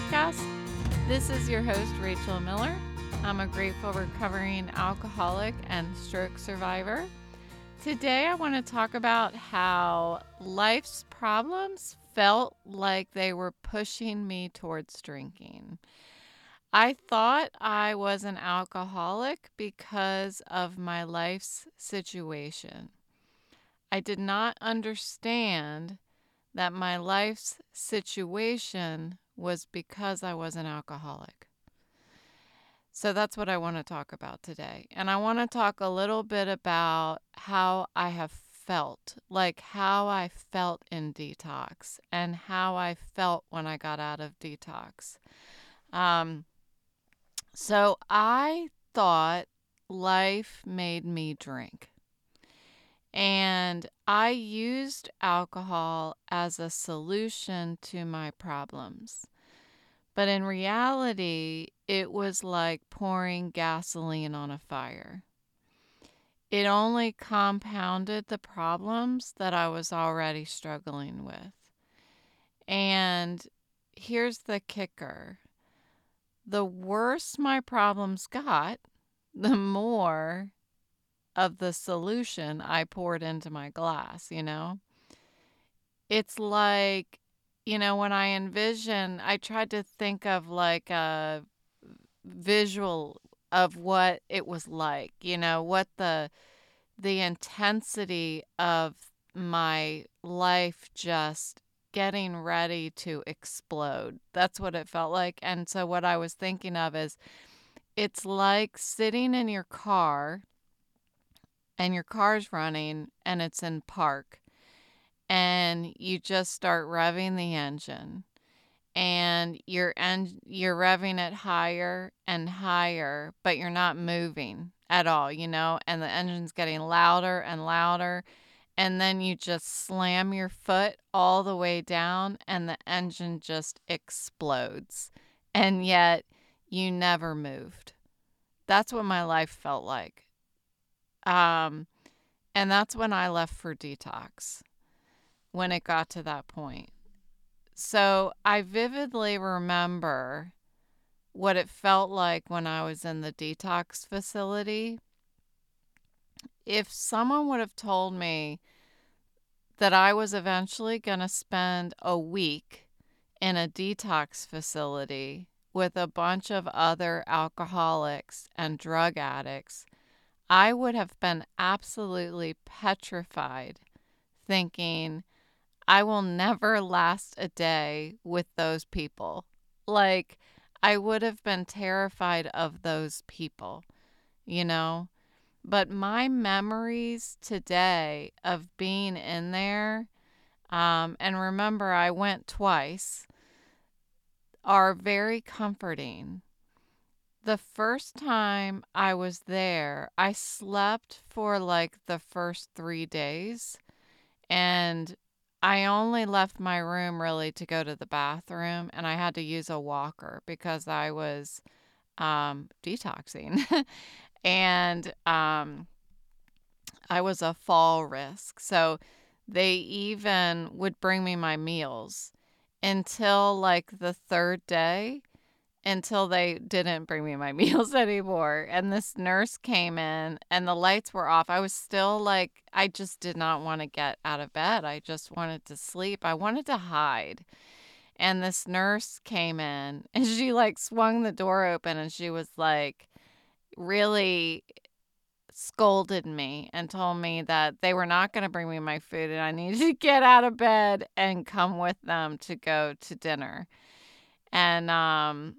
podcast. This is your host, Rachel Miller. I'm a grateful recovering alcoholic and stroke survivor. Today, I want to talk about how life's problems felt like they were pushing me towards drinking. I thought I was an alcoholic because of my life's situation. I did not understand that my life's situation was because I was an alcoholic. So that's what I want to talk about today. And I want to talk a little bit about how I have felt, like how I felt in detox and how I felt when I got out of detox. Um, so I thought life made me drink. And I used alcohol as a solution to my problems. But in reality, it was like pouring gasoline on a fire. It only compounded the problems that I was already struggling with. And here's the kicker the worse my problems got, the more of the solution I poured into my glass, you know? It's like, you know, when I envision, I tried to think of like a visual of what it was like, you know, what the the intensity of my life just getting ready to explode. That's what it felt like. And so what I was thinking of is it's like sitting in your car and your car's running and it's in park and you just start revving the engine and you're en- you're revving it higher and higher but you're not moving at all you know and the engine's getting louder and louder and then you just slam your foot all the way down and the engine just explodes and yet you never moved. That's what my life felt like. Um, and that's when I left for detox, when it got to that point. So I vividly remember what it felt like when I was in the detox facility. If someone would have told me that I was eventually going to spend a week in a detox facility with a bunch of other alcoholics and drug addicts I would have been absolutely petrified, thinking, I will never last a day with those people. Like, I would have been terrified of those people, you know? But my memories today of being in there, um, and remember, I went twice, are very comforting the first time I was there, I slept for like the first three days. And I only left my room really to go to the bathroom. And I had to use a walker because I was um, detoxing. and um, I was a fall risk. So they even would bring me my meals until like the third day until they didn't bring me my meals anymore. And this nurse came in and the lights were off. I was still like, I just did not want to get out of bed. I just wanted to sleep. I wanted to hide. And this nurse came in and she like swung the door open and she was like, really scolded me and told me that they were not going to bring me my food and I needed to get out of bed and come with them to go to dinner. And um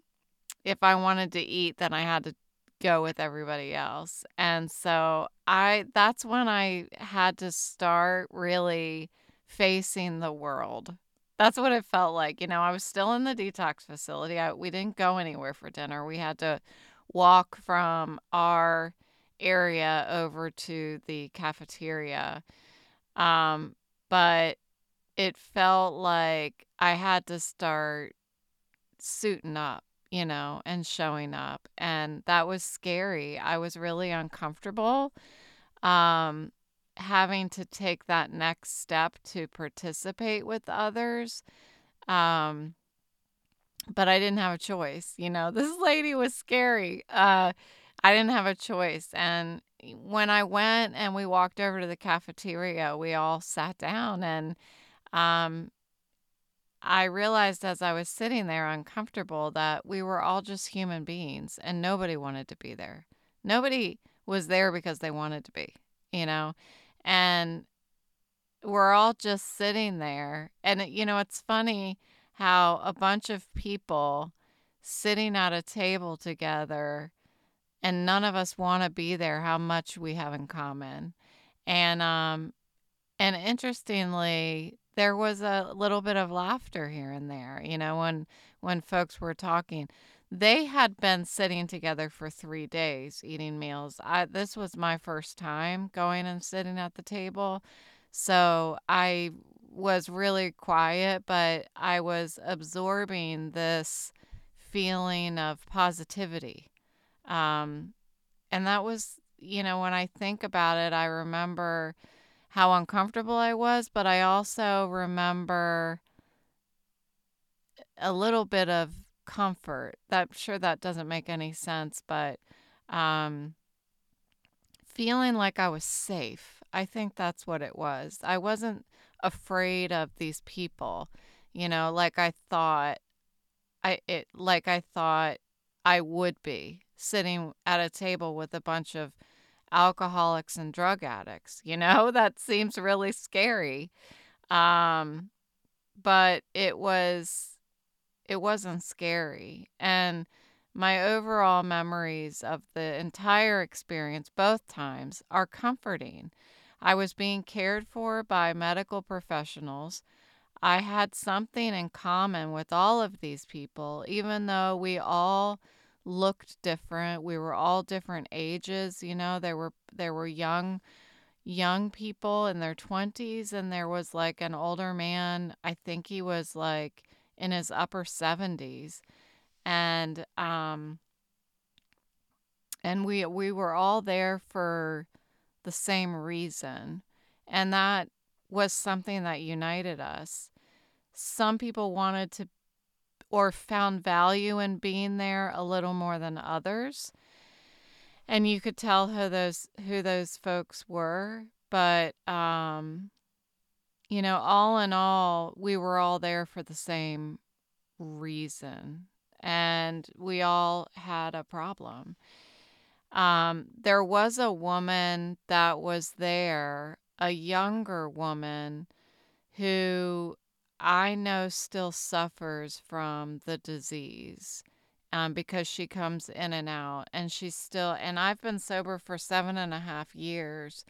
if I wanted to eat, then I had to go with everybody else. And so I that's when I had to start really facing the world. That's what it felt like. You know, I was still in the detox facility. I, we didn't go anywhere for dinner. We had to walk from our area over to the cafeteria. Um, but it felt like I had to start suiting up you know, and showing up. And that was scary. I was really uncomfortable um, having to take that next step to participate with others. Um, but I didn't have a choice. You know, this lady was scary. Uh, I didn't have a choice. And when I went and we walked over to the cafeteria, we all sat down and um, I realized as I was sitting there uncomfortable that we were all just human beings and nobody wanted to be there. Nobody was there because they wanted to be, you know? And we're all just sitting there. And, you know, it's funny how a bunch of people sitting at a table together and none of us want to be there, how much we have in common. And, um, and interestingly, there was a little bit of laughter here and there, you know, when when folks were talking. They had been sitting together for 3 days eating meals. I this was my first time going and sitting at the table. So I was really quiet, but I was absorbing this feeling of positivity. Um, and that was, you know, when I think about it, I remember how uncomfortable I was, but I also remember a little bit of comfort. That I'm sure that doesn't make any sense, but um, feeling like I was safe. I think that's what it was. I wasn't afraid of these people, you know, like I thought I it like I thought I would be sitting at a table with a bunch of alcoholics and drug addicts. You know, that seems really scary. Um, but it was, it wasn't scary. And my overall memories of the entire experience, both times, are comforting. I was being cared for by medical professionals. I had something in common with all of these people, even though we all looked different. We were all different ages, you know. There were there were young young people in their 20s and there was like an older man. I think he was like in his upper 70s. And um and we we were all there for the same reason. And that was something that united us. Some people wanted to or found value in being there a little more than others. And you could tell who those who those folks were, but um you know, all in all, we were all there for the same reason and we all had a problem. Um, there was a woman that was there, a younger woman who I know still suffers from the disease um, because she comes in and out, and she's still. And I've been sober for seven and a half years,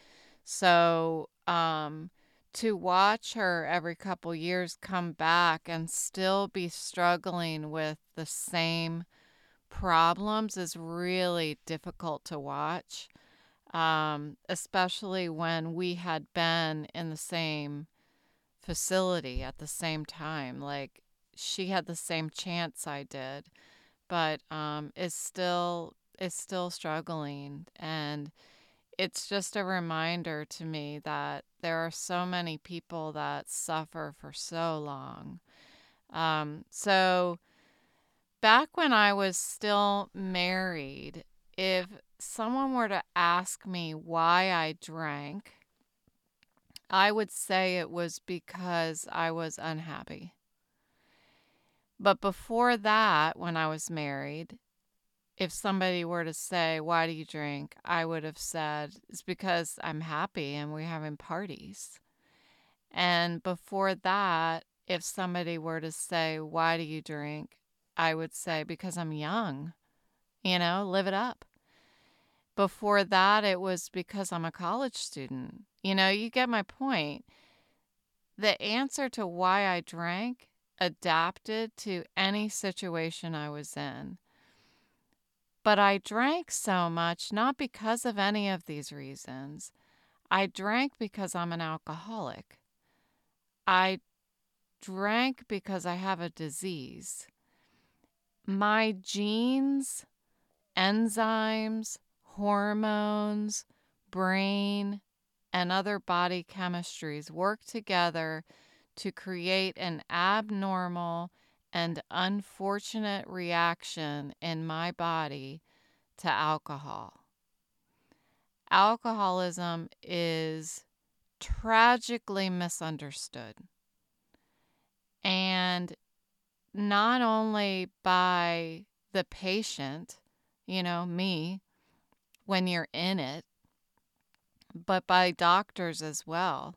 so um, to watch her every couple years come back and still be struggling with the same problems is really difficult to watch, um, especially when we had been in the same facility at the same time. Like she had the same chance I did, but um, is still is still struggling, and it's just a reminder to me that there are so many people that suffer for so long. Um, so back when I was still married, if someone were to ask me why I drank, I would say it was because I was unhappy. But before that, when I was married, if somebody were to say, Why do you drink? I would have said, It's because I'm happy and we're having parties. And before that, if somebody were to say, Why do you drink? I would say, Because I'm young. You know, live it up. Before that, it was because I'm a college student. You know, you get my point. The answer to why I drank adapted to any situation I was in. But I drank so much not because of any of these reasons. I drank because I'm an alcoholic. I drank because I have a disease. My genes, enzymes, hormones, brain, and other body chemistries work together to create an abnormal and unfortunate reaction in my body to alcohol. Alcoholism is tragically misunderstood. And not only by the patient, you know, me, when you're in it, but by doctors as well.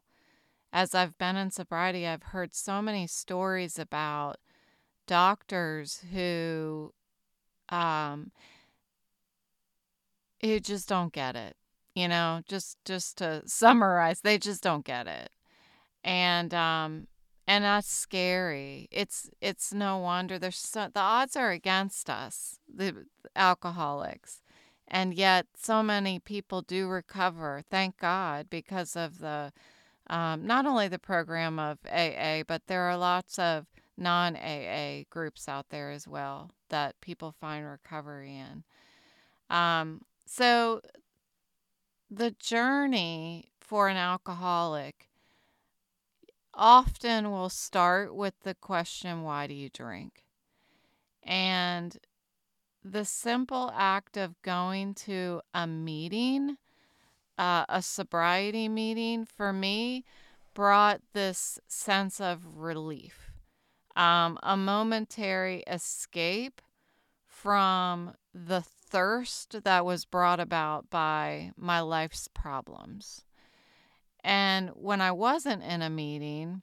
As I've been in sobriety, I've heard so many stories about doctors who um who just don't get it. You know, just just to summarize, they just don't get it. And um and that's scary. It's it's no wonder there's so, the odds are against us, the alcoholics. And yet so many people do recover, thank God, because of the um, not only the program of AA, but there are lots of non AA groups out there as well that people find recovery in. Um, so the journey for an alcoholic often will start with the question, Why do you drink? And the simple act of going to a meeting, uh, a sobriety meeting, for me, brought this sense of relief, um, a momentary escape from the thirst that was brought about by my life's problems. And when I wasn't in a meeting,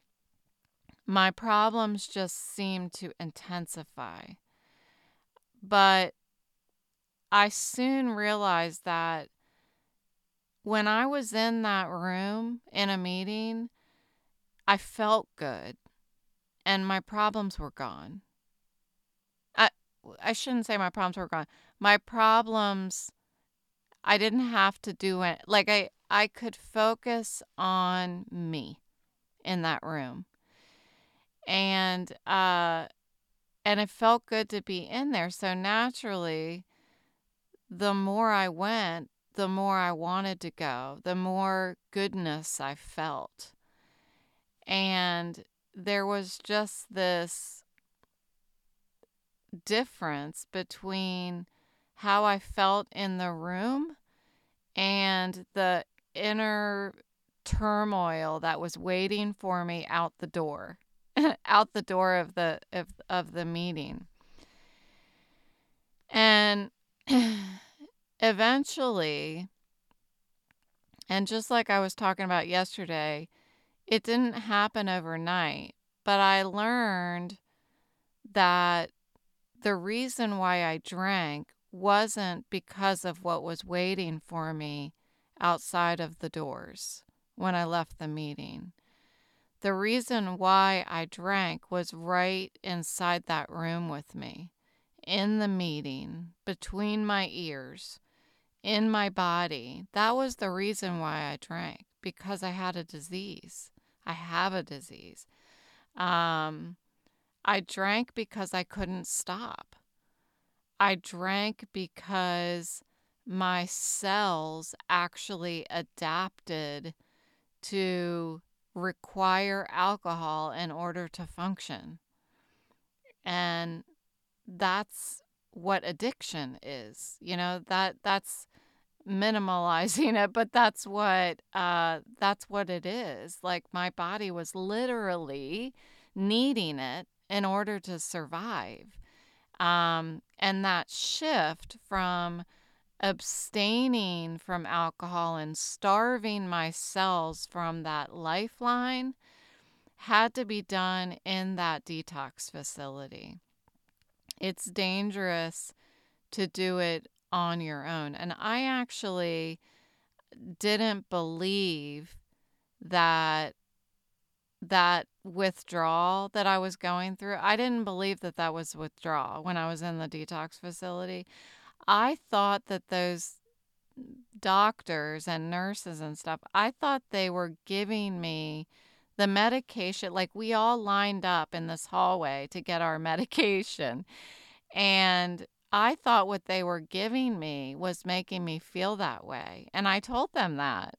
my problems just seemed to intensify. But I soon realized that when I was in that room in a meeting, I felt good and my problems were gone. I I shouldn't say my problems were gone. My problems I didn't have to do it. Like I I could focus on me in that room. And uh and it felt good to be in there. So naturally, the more I went, the more I wanted to go, the more goodness I felt. And there was just this difference between how I felt in the room and the inner turmoil that was waiting for me out the door, out the door of the of, of the meeting. And eventually, and just like I was talking about yesterday, it didn't happen overnight, but I learned that the reason why I drank wasn't because of what was waiting for me outside of the doors when I left the meeting. The reason why I drank was right inside that room with me, in the meeting, between my ears, in my body. That was the reason why I drank, because I had a disease. I have a disease. Um, I drank because I couldn't stop. I drank because my cells actually adapted to require alcohol in order to function. And that's what addiction is. You know, that that's minimalizing it, but that's what uh that's what it is. Like my body was literally needing it in order to survive. Um and that shift from abstaining from alcohol and starving my cells from that lifeline had to be done in that detox facility. It's dangerous to do it on your own. And I actually didn't believe that that withdrawal that I was going through, I didn't believe that that was withdrawal when I was in the detox facility. I thought that those doctors and nurses and stuff, I thought they were giving me the medication. Like we all lined up in this hallway to get our medication. And I thought what they were giving me was making me feel that way. And I told them that.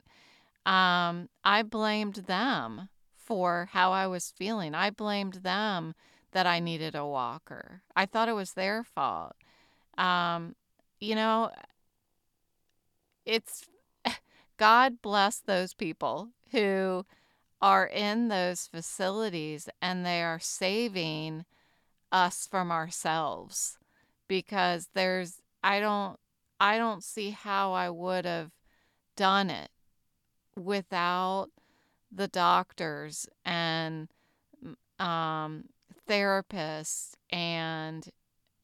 Um, I blamed them for how I was feeling. I blamed them that I needed a walker. I thought it was their fault. Um, you know, it's God bless those people who are in those facilities and they are saving us from ourselves because there's I don't I don't see how I would have done it without the doctors and um, therapists and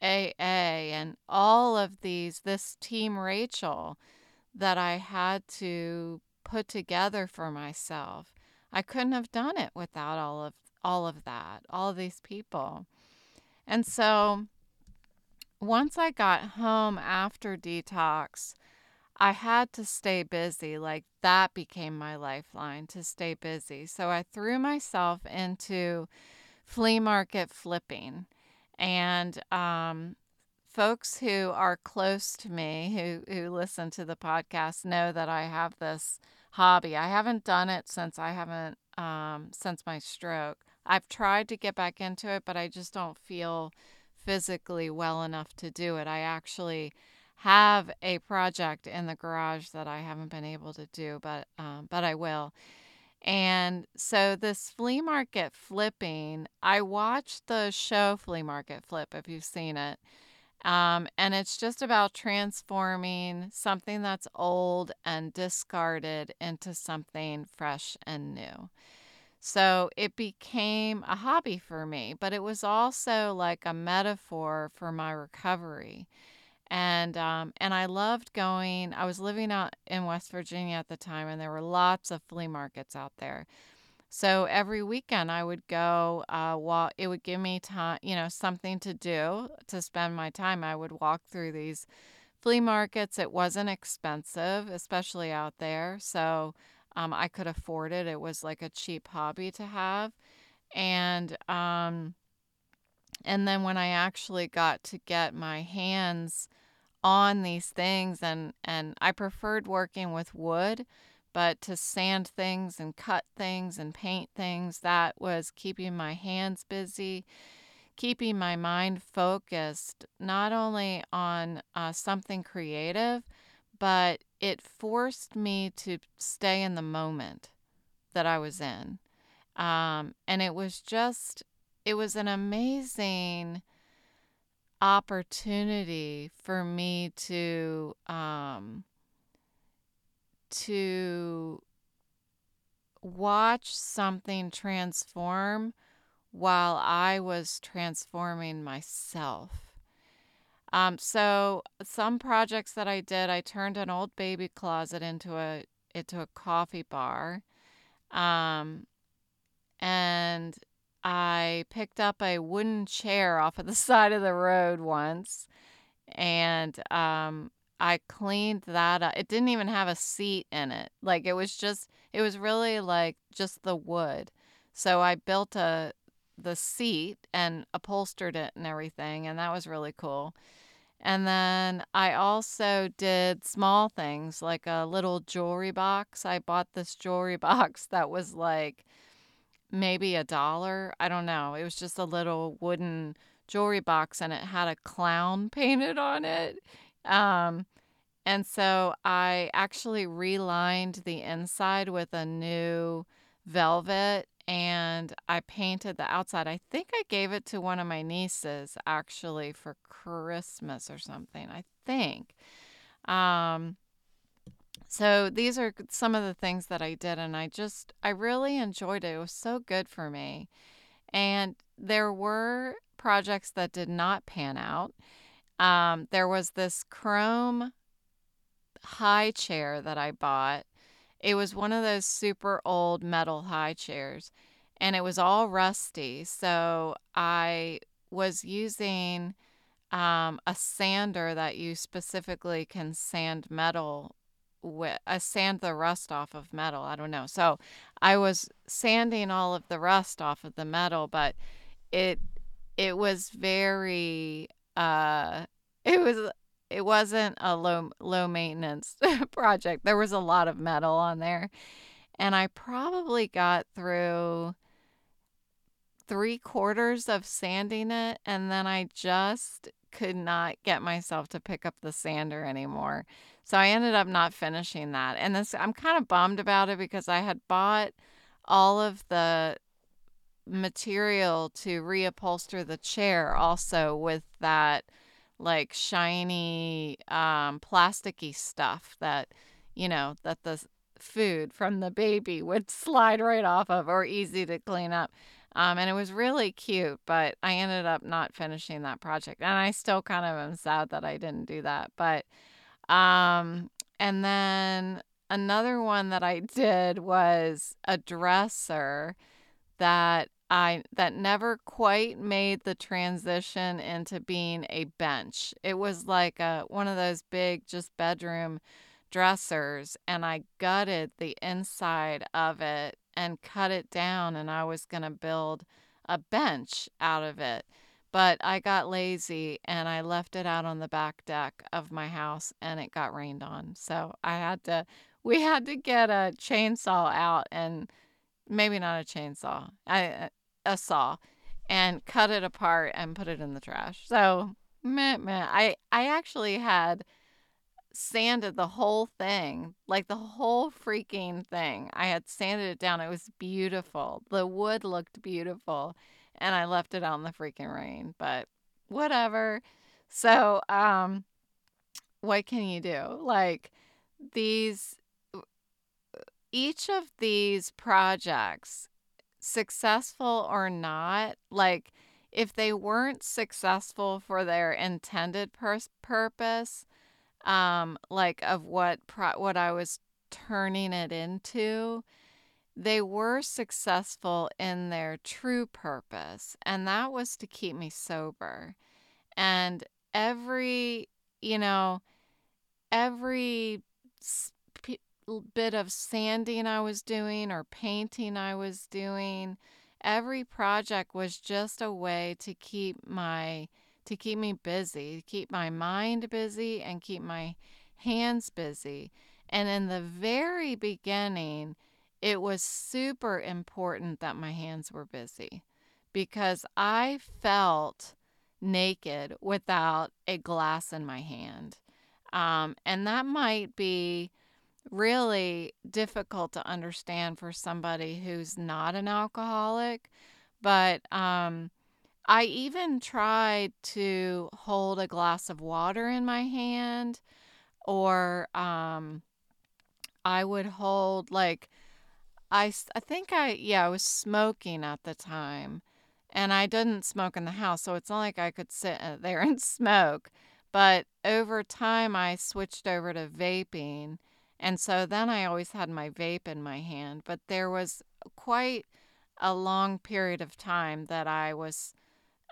AA and all of these, this team Rachel that I had to put together for myself. I couldn't have done it without all of all of that, all of these people. And so once I got home after detox, I had to stay busy. Like that became my lifeline to stay busy. So I threw myself into flea market flipping. And um, folks who are close to me, who, who listen to the podcast, know that I have this hobby. I haven't done it since I haven't, um, since my stroke. I've tried to get back into it, but I just don't feel physically well enough to do it. I actually have a project in the garage that I haven't been able to do, but um, but I will. And so this flea market flipping, I watched the show Flea Market Flip if you've seen it. Um, and it's just about transforming something that's old and discarded into something fresh and new. So it became a hobby for me, but it was also like a metaphor for my recovery and um, and I loved going. I was living out in West Virginia at the time, and there were lots of flea markets out there. So every weekend I would go. Uh, while it would give me time, you know, something to do to spend my time. I would walk through these flea markets. It wasn't expensive, especially out there, so um, I could afford it. It was like a cheap hobby to have, and um, and then when I actually got to get my hands on these things and and I preferred working with wood, but to sand things and cut things and paint things that was keeping my hands busy, keeping my mind focused not only on uh, something creative, but it forced me to stay in the moment that I was in. Um, and it was just it was an amazing opportunity for me to um to watch something transform while I was transforming myself. Um, so some projects that I did, I turned an old baby closet into a into a coffee bar. Um, and I picked up a wooden chair off of the side of the road once and um, I cleaned that up. It didn't even have a seat in it. Like it was just it was really like just the wood. So I built a the seat and upholstered it and everything and that was really cool. And then I also did small things like a little jewelry box. I bought this jewelry box that was like maybe a dollar. I don't know. It was just a little wooden jewelry box and it had a clown painted on it. Um, and so I actually relined the inside with a new velvet and I painted the outside. I think I gave it to one of my nieces actually for Christmas or something. I think. Um, so these are some of the things that I did, and I just, I really enjoyed it. It was so good for me. And there were projects that did not pan out. Um, there was this chrome high chair that I bought. It was one of those super old metal high chairs, and it was all rusty. So I was using um, a sander that you specifically can sand metal with I sand the rust off of metal. I don't know. So I was sanding all of the rust off of the metal, but it it was very uh it was it wasn't a low low maintenance project. There was a lot of metal on there. And I probably got through three quarters of sanding it, and then I just could not get myself to pick up the sander anymore. So I ended up not finishing that. And this I'm kind of bummed about it because I had bought all of the material to reupholster the chair also with that like shiny um plasticky stuff that you know that the food from the baby would slide right off of or easy to clean up um, and it was really cute but i ended up not finishing that project and i still kind of am sad that i didn't do that but um, and then another one that i did was a dresser that I that never quite made the transition into being a bench. It was like a one of those big just bedroom dressers and I gutted the inside of it and cut it down and I was going to build a bench out of it. But I got lazy and I left it out on the back deck of my house and it got rained on. So I had to we had to get a chainsaw out and maybe not a chainsaw. I uh, a saw and cut it apart and put it in the trash. So, meh, meh. I I actually had sanded the whole thing, like the whole freaking thing. I had sanded it down. It was beautiful. The wood looked beautiful, and I left it on the freaking rain, but whatever. So, um what can you do? Like these each of these projects successful or not, like if they weren't successful for their intended pers- purpose, um, like of what pro- what I was turning it into, they were successful in their true purpose, and that was to keep me sober. And every, you know, every bit of sanding I was doing or painting I was doing. Every project was just a way to keep my to keep me busy, keep my mind busy and keep my hands busy. And in the very beginning, it was super important that my hands were busy because I felt naked without a glass in my hand. Um, and that might be really difficult to understand for somebody who's not an alcoholic. But um, I even tried to hold a glass of water in my hand, or um, I would hold like I I think I yeah I was smoking at the time, and I didn't smoke in the house, so it's not like I could sit uh, there and smoke. But over time, I switched over to vaping and so then I always had my vape in my hand, but there was quite a long period of time that I was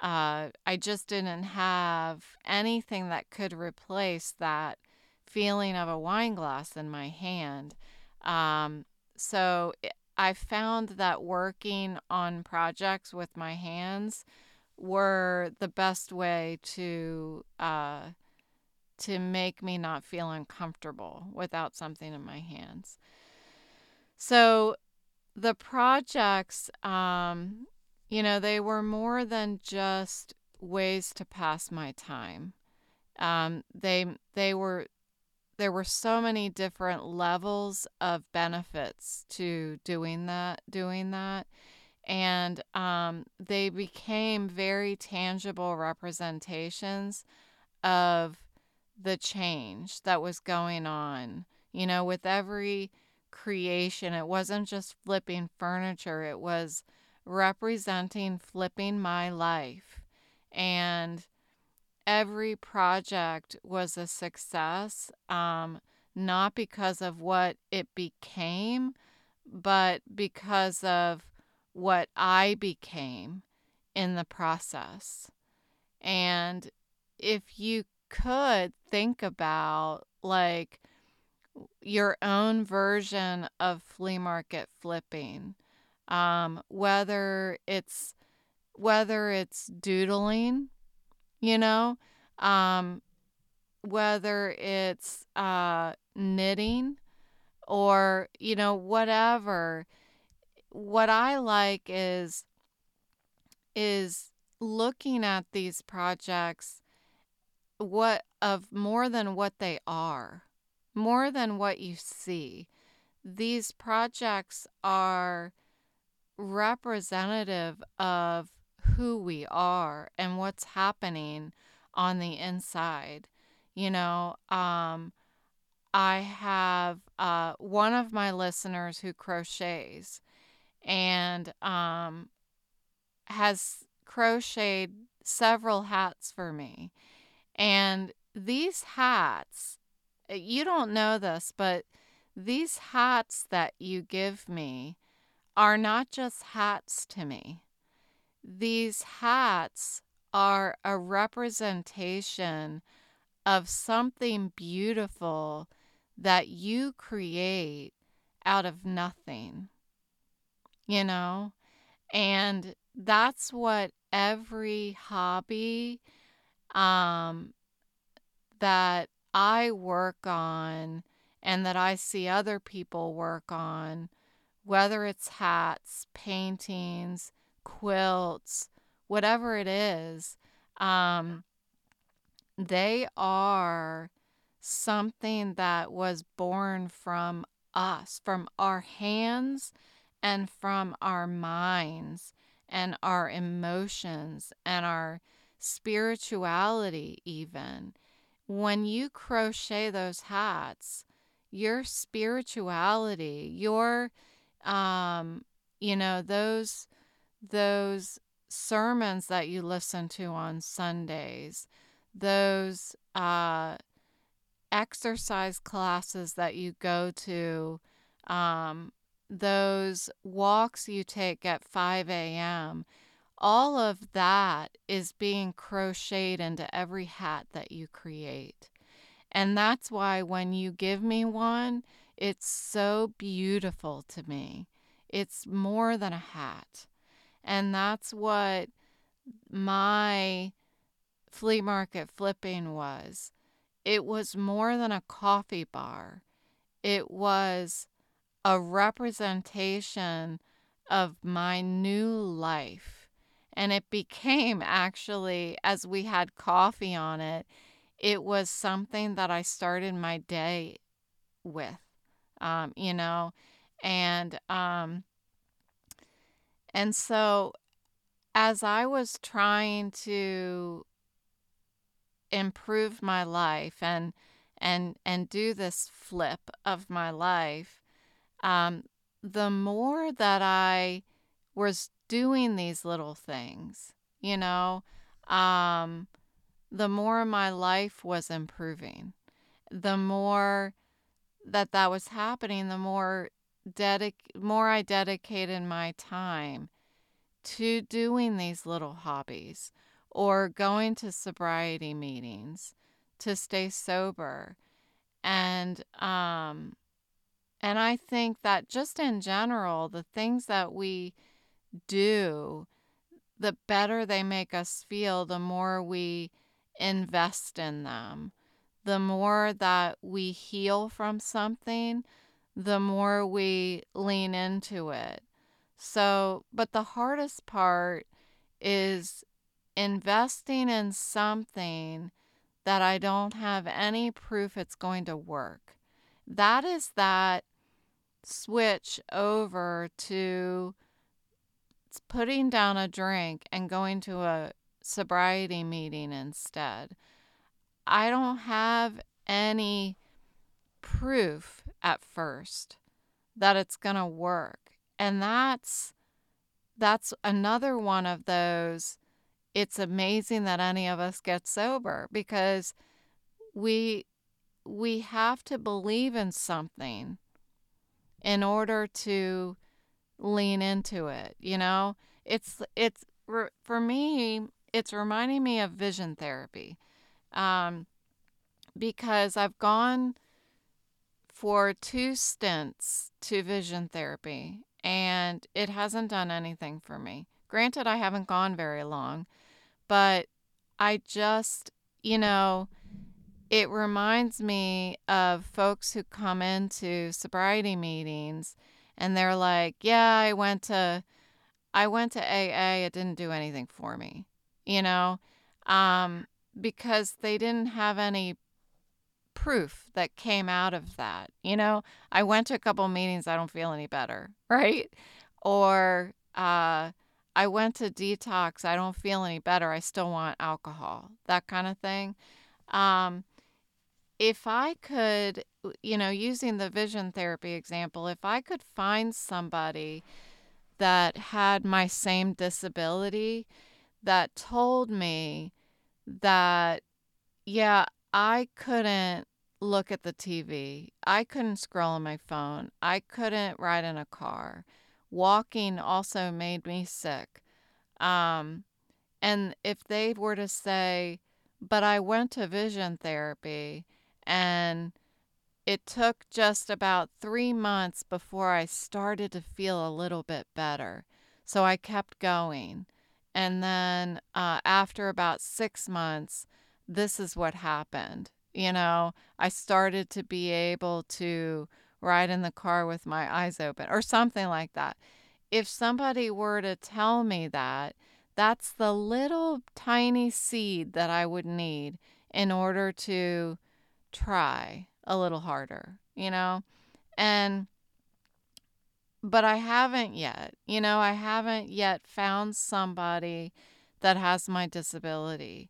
uh, I just didn't have anything that could replace that feeling of a wine glass in my hand. Um, so I found that working on projects with my hands were the best way to uh, to make me not feel uncomfortable without something in my hands. So the projects, um, you know, they were more than just ways to pass my time. Um, they they were there were so many different levels of benefits to doing that doing that and um, they became very tangible representations of the change that was going on. You know, with every creation, it wasn't just flipping furniture, it was representing flipping my life. And every project was a success, um, not because of what it became, but because of what I became in the process. And if you could think about like your own version of flea market flipping um, whether it's whether it's doodling you know um, whether it's uh, knitting or you know whatever what i like is is looking at these projects what of more than what they are, more than what you see. These projects are representative of who we are and what's happening on the inside. You know, um, I have uh, one of my listeners who crochets and um, has crocheted several hats for me. And these hats, uh, you don't know this, but these hats that you give me are not just hats to me. These hats are a representation of something beautiful that you create out of nothing, you know? And that's what every hobby um, that I work on and that I see other people work on, whether it's hats, paintings, quilts, whatever it is, um, they are something that was born from us, from our hands and from our minds and our emotions and our spirituality, even. When you crochet those hats, your spirituality, your, um, you know, those, those sermons that you listen to on Sundays, those, uh, exercise classes that you go to, um, those walks you take at 5 a.m., all of that is being crocheted into every hat that you create. And that's why when you give me one, it's so beautiful to me. It's more than a hat. And that's what my flea market flipping was. It was more than a coffee bar, it was a representation of my new life. And it became actually, as we had coffee on it, it was something that I started my day with, um, you know, and um, and so as I was trying to improve my life and and and do this flip of my life, um, the more that I was doing these little things, you know, um, the more my life was improving. The more that that was happening, the more dedic more I dedicated my time to doing these little hobbies or going to sobriety meetings to stay sober and um and I think that just in general, the things that we do, the better they make us feel, the more we invest in them. The more that we heal from something, the more we lean into it. So, but the hardest part is investing in something that I don't have any proof it's going to work. That is that switch over to putting down a drink and going to a sobriety meeting instead. I don't have any proof at first that it's going to work. And that's that's another one of those it's amazing that any of us get sober because we we have to believe in something in order to lean into it you know it's it's for me it's reminding me of vision therapy um, because i've gone for two stints to vision therapy and it hasn't done anything for me. Granted i haven't gone very long but i just you know it reminds me of folks who come into sobriety meetings and they're like, "Yeah, I went to I went to AA, it didn't do anything for me, you know, um, because they didn't have any proof that came out of that. You know, I went to a couple meetings, I don't feel any better, right? Or uh, I went to detox, I don't feel any better, I still want alcohol, that kind of thing. Um, if I could, you know, using the vision therapy example, if I could find somebody that had my same disability that told me that, yeah, I couldn't look at the TV. I couldn't scroll on my phone. I couldn't ride in a car. Walking also made me sick. Um, and if they were to say, but I went to vision therapy and it took just about three months before I started to feel a little bit better. So I kept going. And then uh, after about six months, this is what happened. You know, I started to be able to ride in the car with my eyes open or something like that. If somebody were to tell me that, that's the little tiny seed that I would need in order to try a little harder, you know? And but I haven't yet. You know, I haven't yet found somebody that has my disability.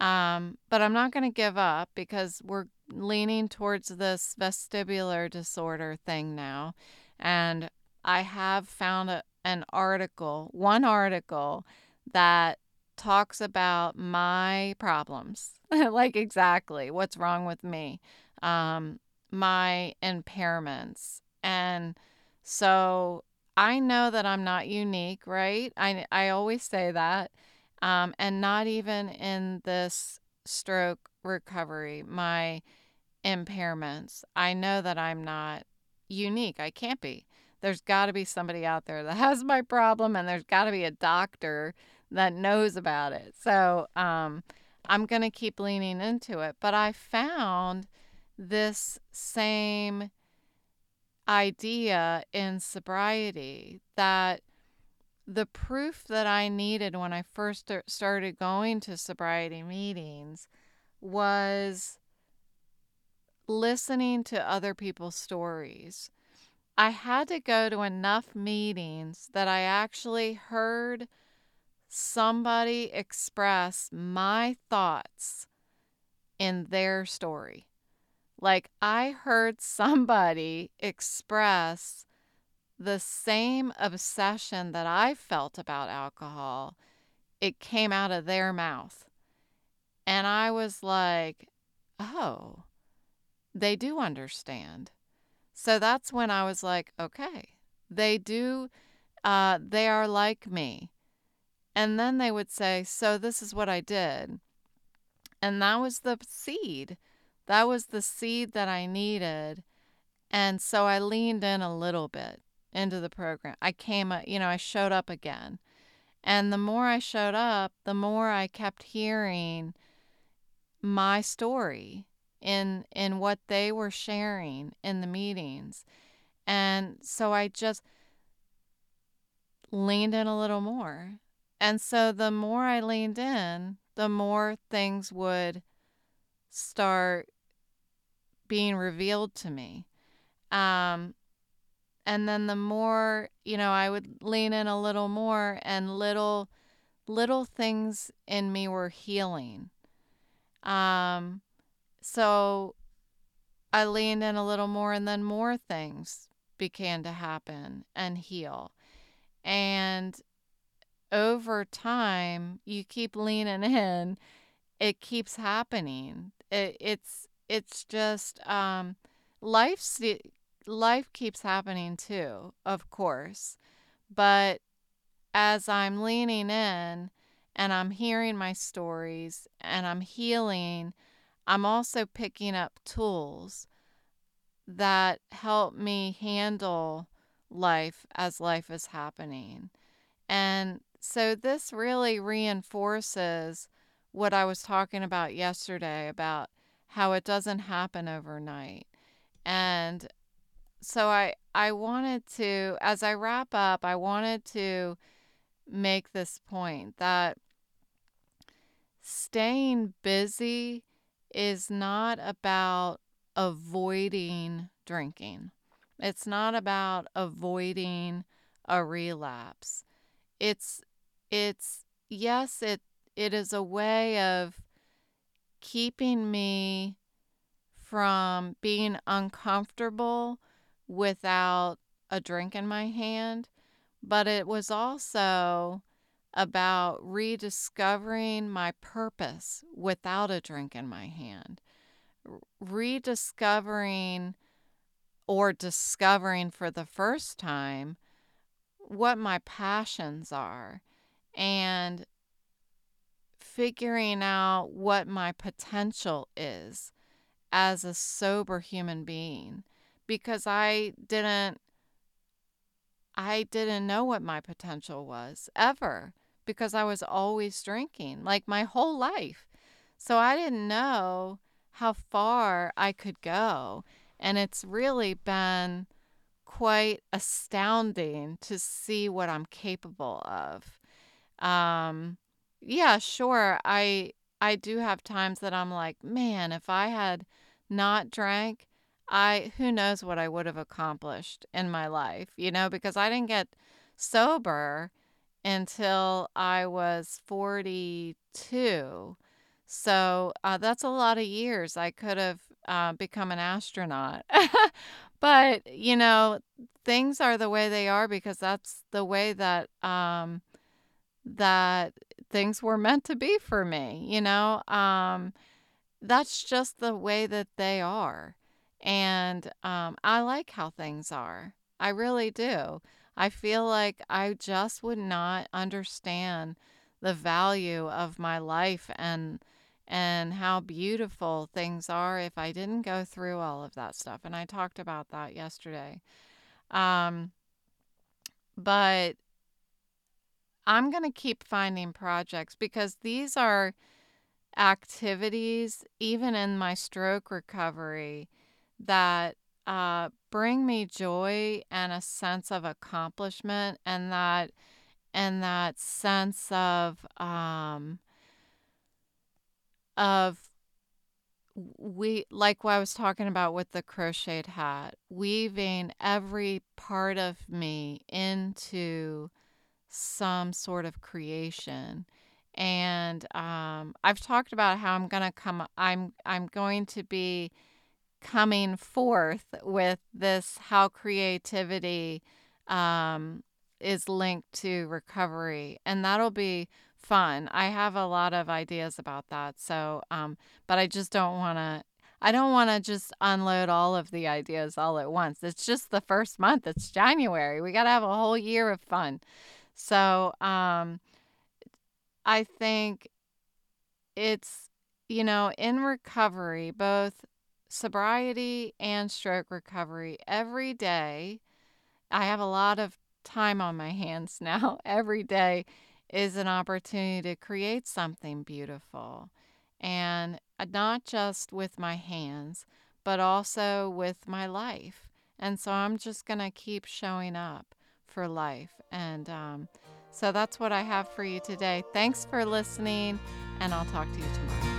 Um, but I'm not going to give up because we're leaning towards this vestibular disorder thing now. And I have found a, an article, one article that talks about my problems, like exactly what's wrong with me, um, my impairments. And so I know that I'm not unique, right? I, I always say that. Um, and not even in this stroke recovery, my impairments. I know that I'm not unique. I can't be. There's got to be somebody out there that has my problem, and there's got to be a doctor that knows about it. So um, I'm going to keep leaning into it. But I found this same idea in sobriety that the proof that I needed when I first started going to sobriety meetings was listening to other people's stories. I had to go to enough meetings that I actually heard somebody express my thoughts in their story. Like I heard somebody express the same obsession that I felt about alcohol, it came out of their mouth. And I was like, oh, they do understand. So that's when I was like, okay, they do, uh, they are like me. And then they would say, so this is what I did. And that was the seed. That was the seed that I needed. And so I leaned in a little bit into the program. I came, you know, I showed up again. And the more I showed up, the more I kept hearing my story in in what they were sharing in the meetings. And so I just leaned in a little more. And so the more I leaned in, the more things would start being revealed to me. Um, and then the more you know i would lean in a little more and little little things in me were healing. Um so i leaned in a little more and then more things began to happen and heal. And over time you keep leaning in it keeps happening. It, it's it's just um life's life keeps happening too, of course. But as I'm leaning in and I'm hearing my stories and I'm healing, I'm also picking up tools that help me handle life as life is happening. And so this really reinforces what I was talking about yesterday about how it doesn't happen overnight. And so I I wanted to as I wrap up, I wanted to make this point that staying busy is not about avoiding drinking. It's not about avoiding a relapse. It's it's yes, it it is a way of keeping me from being uncomfortable without a drink in my hand, but it was also about rediscovering my purpose without a drink in my hand, rediscovering or discovering for the first time what my passions are and figuring out what my potential is as a sober human being because I didn't I didn't know what my potential was ever because I was always drinking like my whole life. So I didn't know how far I could go. And it's really been quite astounding to see what I'm capable of. Um, yeah, sure. I I do have times that I'm like, man, if I had not drank, I who knows what I would have accomplished in my life, you know, because I didn't get sober until I was 42. So uh, that's a lot of years. I could have uh, become an astronaut. but, you know, things are the way they are because that's the way that um, that things were meant to be for me, you know? Um, that's just the way that they are. And um, I like how things are. I really do. I feel like I just would not understand the value of my life and and how beautiful things are if I didn't go through all of that stuff. And I talked about that yesterday. Um, but I'm going to keep finding projects because these are activities, even in my stroke recovery, that uh, bring me joy and a sense of accomplishment and that and that sense of um, of we like what I was talking about with the crocheted hat, weaving every part of me into some sort of creation. And um, I've talked about how I'm gonna come. I'm I'm going to be coming forth with this how creativity um, is linked to recovery, and that'll be fun. I have a lot of ideas about that. So, um, but I just don't want to. I don't want to just unload all of the ideas all at once. It's just the first month. It's January. We got to have a whole year of fun. So, um, I think it's, you know, in recovery, both sobriety and stroke recovery, every day, I have a lot of time on my hands now. every day is an opportunity to create something beautiful. And uh, not just with my hands, but also with my life. And so I'm just going to keep showing up for life. And um, so that's what I have for you today. Thanks for listening, and I'll talk to you tomorrow.